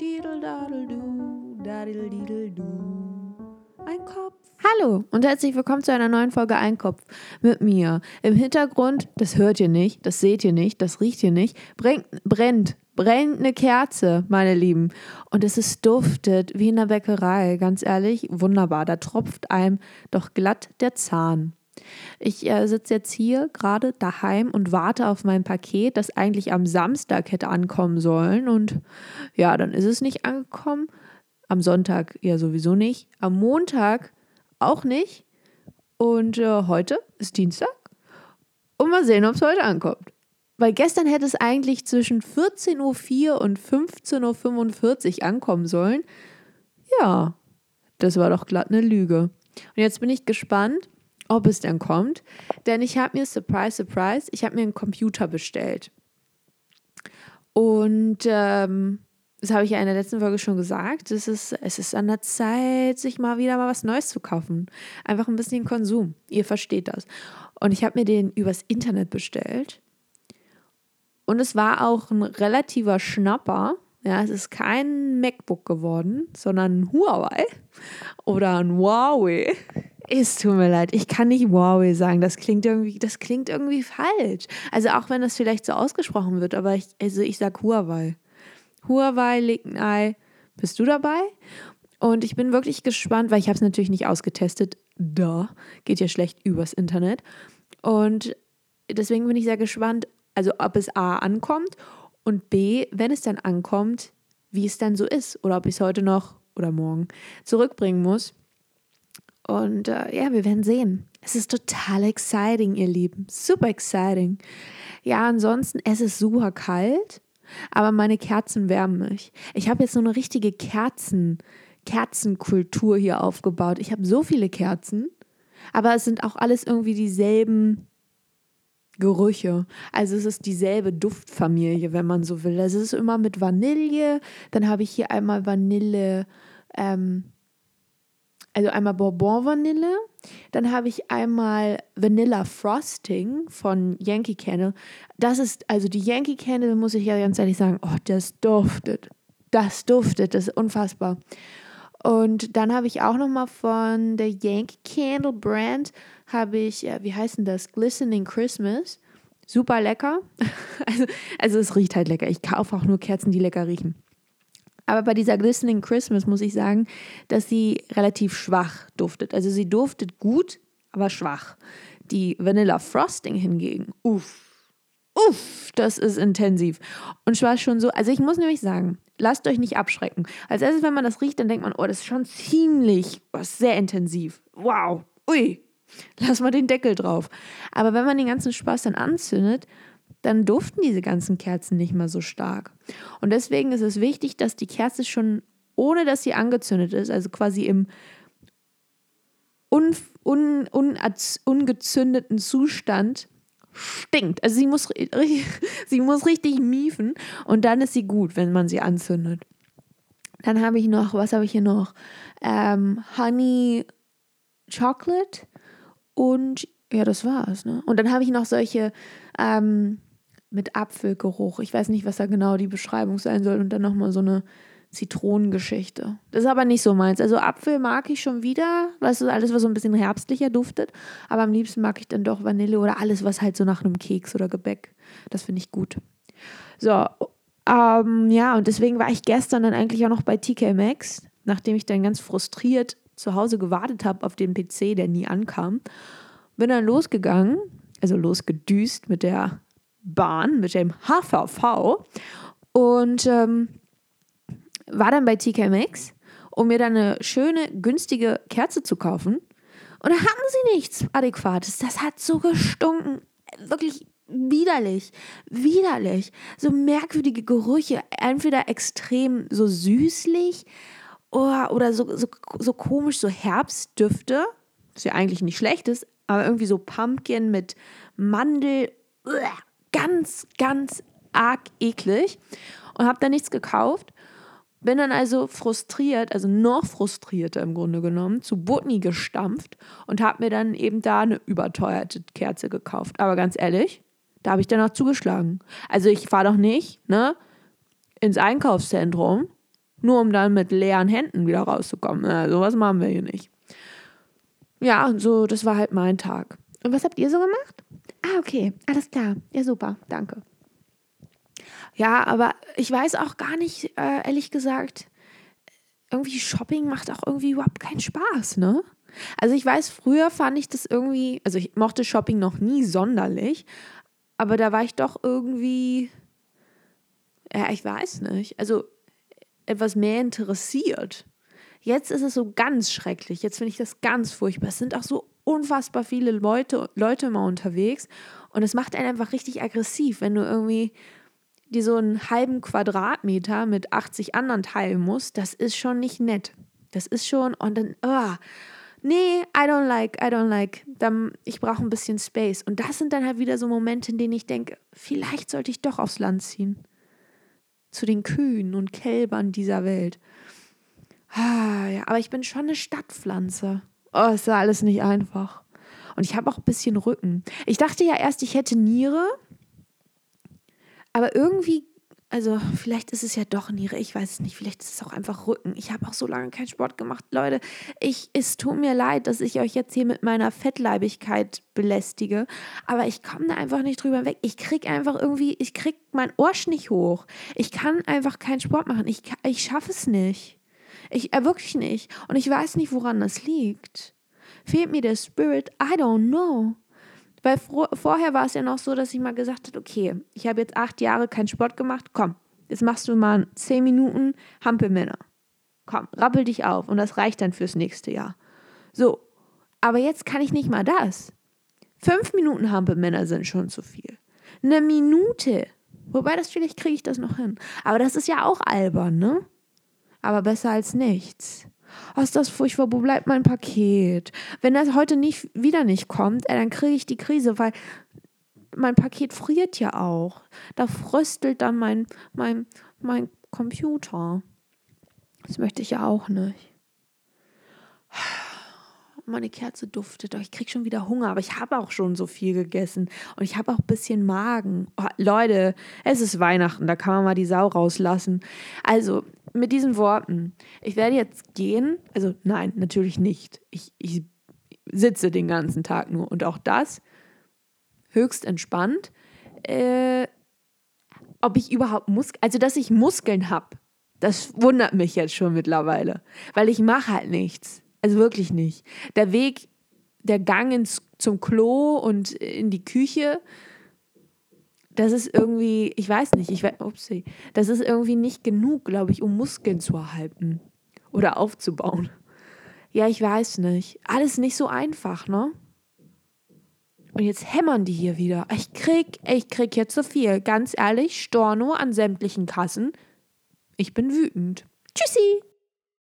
Didel-dadel-du, dadel-didel-du. Ein Kopf. Hallo und herzlich willkommen zu einer neuen Folge Einkopf mit mir. Im Hintergrund, das hört ihr nicht, das seht ihr nicht, das riecht ihr nicht, brennt, brennt, brennt eine Kerze, meine Lieben. Und es ist duftet wie in der Bäckerei, ganz ehrlich, wunderbar. Da tropft einem doch glatt der Zahn. Ich äh, sitze jetzt hier gerade daheim und warte auf mein Paket, das eigentlich am Samstag hätte ankommen sollen. Und ja, dann ist es nicht angekommen. Am Sonntag ja sowieso nicht. Am Montag auch nicht. Und äh, heute ist Dienstag. Und mal sehen, ob es heute ankommt. Weil gestern hätte es eigentlich zwischen 14.04 Uhr und 15.45 Uhr ankommen sollen. Ja, das war doch glatt eine Lüge. Und jetzt bin ich gespannt, ob es dann kommt. Denn ich habe mir, surprise, surprise, ich habe mir einen Computer bestellt. Und ähm, das habe ich ja in der letzten Folge schon gesagt, es ist, es ist an der Zeit, sich mal wieder mal was Neues zu kaufen. Einfach ein bisschen Konsum. Ihr versteht das. Und ich habe mir den übers Internet bestellt. Und es war auch ein relativer Schnapper. Ja, es ist kein MacBook geworden, sondern ein Huawei oder ein Huawei. Es tut mir leid, ich kann nicht Huawei sagen. Das klingt irgendwie, das klingt irgendwie falsch. Also auch wenn das vielleicht so ausgesprochen wird, aber ich, also ich sag Huawei. Huawei legt ein Ei. Bist du dabei? Und ich bin wirklich gespannt, weil ich habe es natürlich nicht ausgetestet. Da geht ja schlecht übers Internet. Und deswegen bin ich sehr gespannt, also ob es A ankommt und B, wenn es dann ankommt, wie es dann so ist oder ob ich es heute noch oder morgen zurückbringen muss. Und äh, ja, wir werden sehen. Es ist total exciting, ihr Lieben. Super exciting. Ja, ansonsten, es ist super kalt, aber meine Kerzen wärmen mich. Ich habe jetzt so eine richtige Kerzen, Kerzenkultur hier aufgebaut. Ich habe so viele Kerzen, aber es sind auch alles irgendwie dieselben Gerüche. Also es ist dieselbe Duftfamilie, wenn man so will. Es ist immer mit Vanille. Dann habe ich hier einmal Vanille. Ähm, also einmal Bourbon Vanille, dann habe ich einmal Vanilla Frosting von Yankee Candle. Das ist, also die Yankee Candle, muss ich ja ganz ehrlich sagen, oh, das duftet. Das duftet, das ist unfassbar. Und dann habe ich auch nochmal von der Yankee Candle Brand, habe ich, wie heißt denn das? Glistening Christmas. Super lecker. Also, also es riecht halt lecker. Ich kaufe auch nur Kerzen, die lecker riechen. Aber bei dieser Glistening Christmas muss ich sagen, dass sie relativ schwach duftet. Also sie duftet gut, aber schwach. Die Vanilla Frosting hingegen, uff, uff, das ist intensiv. Und zwar schon so, also ich muss nämlich sagen, lasst euch nicht abschrecken. Als erstes, wenn man das riecht, dann denkt man, oh, das ist schon ziemlich, oh, sehr intensiv. Wow, ui, lass mal den Deckel drauf. Aber wenn man den ganzen Spaß dann anzündet, dann duften diese ganzen Kerzen nicht mehr so stark. Und deswegen ist es wichtig, dass die Kerze schon, ohne dass sie angezündet ist, also quasi im un, un, un, ungezündeten Zustand, stinkt. Also sie muss, sie muss richtig miefen und dann ist sie gut, wenn man sie anzündet. Dann habe ich noch, was habe ich hier noch? Ähm, Honey Chocolate und ja, das war's. Ne? Und dann habe ich noch solche ähm, mit Apfelgeruch. Ich weiß nicht, was da genau die Beschreibung sein soll. Und dann nochmal so eine Zitronengeschichte. Das ist aber nicht so meins. Also Apfel mag ich schon wieder. Das ist alles, was so ein bisschen herbstlicher duftet. Aber am liebsten mag ich dann doch Vanille oder alles, was halt so nach einem Keks oder Gebäck. Das finde ich gut. So, ähm, ja, und deswegen war ich gestern dann eigentlich auch noch bei TK Maxx, nachdem ich dann ganz frustriert zu Hause gewartet habe auf den PC, der nie ankam. Bin dann losgegangen, also losgedüst mit der Bahn, mit dem HVV und ähm, war dann bei TK Maxx, um mir dann eine schöne, günstige Kerze zu kaufen. Und da hatten sie nichts Adäquates. Das hat so gestunken. Wirklich widerlich. Widerlich. So merkwürdige Gerüche. Entweder extrem so süßlich oder, oder so, so, so komisch, so Herbstdüfte. Was ja eigentlich nicht schlecht ist. Aber irgendwie so Pumpkin mit Mandel. Ganz, ganz arg eklig. Und habe da nichts gekauft. Bin dann also frustriert, also noch frustrierter im Grunde genommen, zu Butni gestampft und habe mir dann eben da eine überteuerte Kerze gekauft. Aber ganz ehrlich, da habe ich dann auch zugeschlagen. Also ich fahre doch nicht ne, ins Einkaufszentrum Nur um dann mit leeren Händen wieder rauszukommen. Ja, sowas machen wir hier nicht. Ja, und so, das war halt mein Tag. Und was habt ihr so gemacht? Ah, okay, alles klar. Ja, super, danke. Ja, aber ich weiß auch gar nicht, äh, ehrlich gesagt, irgendwie Shopping macht auch irgendwie überhaupt keinen Spaß, ne? Also ich weiß, früher fand ich das irgendwie, also ich mochte Shopping noch nie sonderlich, aber da war ich doch irgendwie, ja, ich weiß nicht, also etwas mehr interessiert. Jetzt ist es so ganz schrecklich. Jetzt finde ich das ganz furchtbar. Es sind auch so unfassbar viele Leute, Leute mal unterwegs und es macht einen einfach richtig aggressiv, wenn du irgendwie die so einen halben Quadratmeter mit 80 anderen teilen musst. Das ist schon nicht nett. Das ist schon und dann, oh, nee, I don't like, I don't like. Dann, ich brauche ein bisschen Space. Und das sind dann halt wieder so Momente, in denen ich denke, vielleicht sollte ich doch aufs Land ziehen. Zu den Kühen und Kälbern dieser Welt. Ah, ja, aber ich bin schon eine Stadtpflanze. Oh, ist ja alles nicht einfach. Und ich habe auch ein bisschen Rücken. Ich dachte ja erst, ich hätte Niere. Aber irgendwie, also vielleicht ist es ja doch Niere, ich weiß es nicht. Vielleicht ist es auch einfach Rücken. Ich habe auch so lange keinen Sport gemacht. Leute, ich, es tut mir leid, dass ich euch jetzt hier mit meiner Fettleibigkeit belästige. Aber ich komme da einfach nicht drüber weg. Ich krieg einfach irgendwie, ich krieg mein Orsch nicht hoch. Ich kann einfach keinen Sport machen. Ich, ich schaffe es nicht. Ich, äh, wirklich nicht. Und ich weiß nicht, woran das liegt. Fehlt mir der Spirit? I don't know. Weil vorher war es ja noch so, dass ich mal gesagt habe, okay, ich habe jetzt acht Jahre keinen Sport gemacht, komm, jetzt machst du mal zehn Minuten Hampelmänner. Komm, rappel dich auf und das reicht dann fürs nächste Jahr. So, aber jetzt kann ich nicht mal das. Fünf Minuten Hampelmänner sind schon zu viel. Eine Minute. Wobei das vielleicht kriege ich das noch hin. Aber das ist ja auch albern, ne? Aber besser als nichts. Oh, ist das furchtbar, wo bleibt mein Paket? Wenn das heute nicht, wieder nicht kommt, äh, dann kriege ich die Krise, weil mein Paket friert ja auch. Da fröstelt dann mein, mein, mein Computer. Das möchte ich ja auch nicht. Meine Kerze duftet. Ich kriege schon wieder Hunger, aber ich habe auch schon so viel gegessen. Und ich habe auch ein bisschen Magen. Oh, Leute, es ist Weihnachten, da kann man mal die Sau rauslassen. Also, mit diesen Worten, ich werde jetzt gehen. Also nein, natürlich nicht. Ich, ich sitze den ganzen Tag nur und auch das höchst entspannt. Äh, ob ich überhaupt Muskeln, also dass ich Muskeln habe, das wundert mich jetzt schon mittlerweile, weil ich mache halt nichts. Also wirklich nicht. Der Weg, der Gang ins, zum Klo und in die Küche, das ist irgendwie, ich weiß nicht, ich weiß, upsie, das ist irgendwie nicht genug, glaube ich, um Muskeln zu erhalten oder aufzubauen. Ja, ich weiß nicht. Alles nicht so einfach, ne? Und jetzt hämmern die hier wieder. Ich krieg, ich krieg jetzt so viel. Ganz ehrlich, Storno an sämtlichen Kassen. Ich bin wütend. Tschüssi!